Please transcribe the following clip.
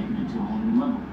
taken it to a whole new level.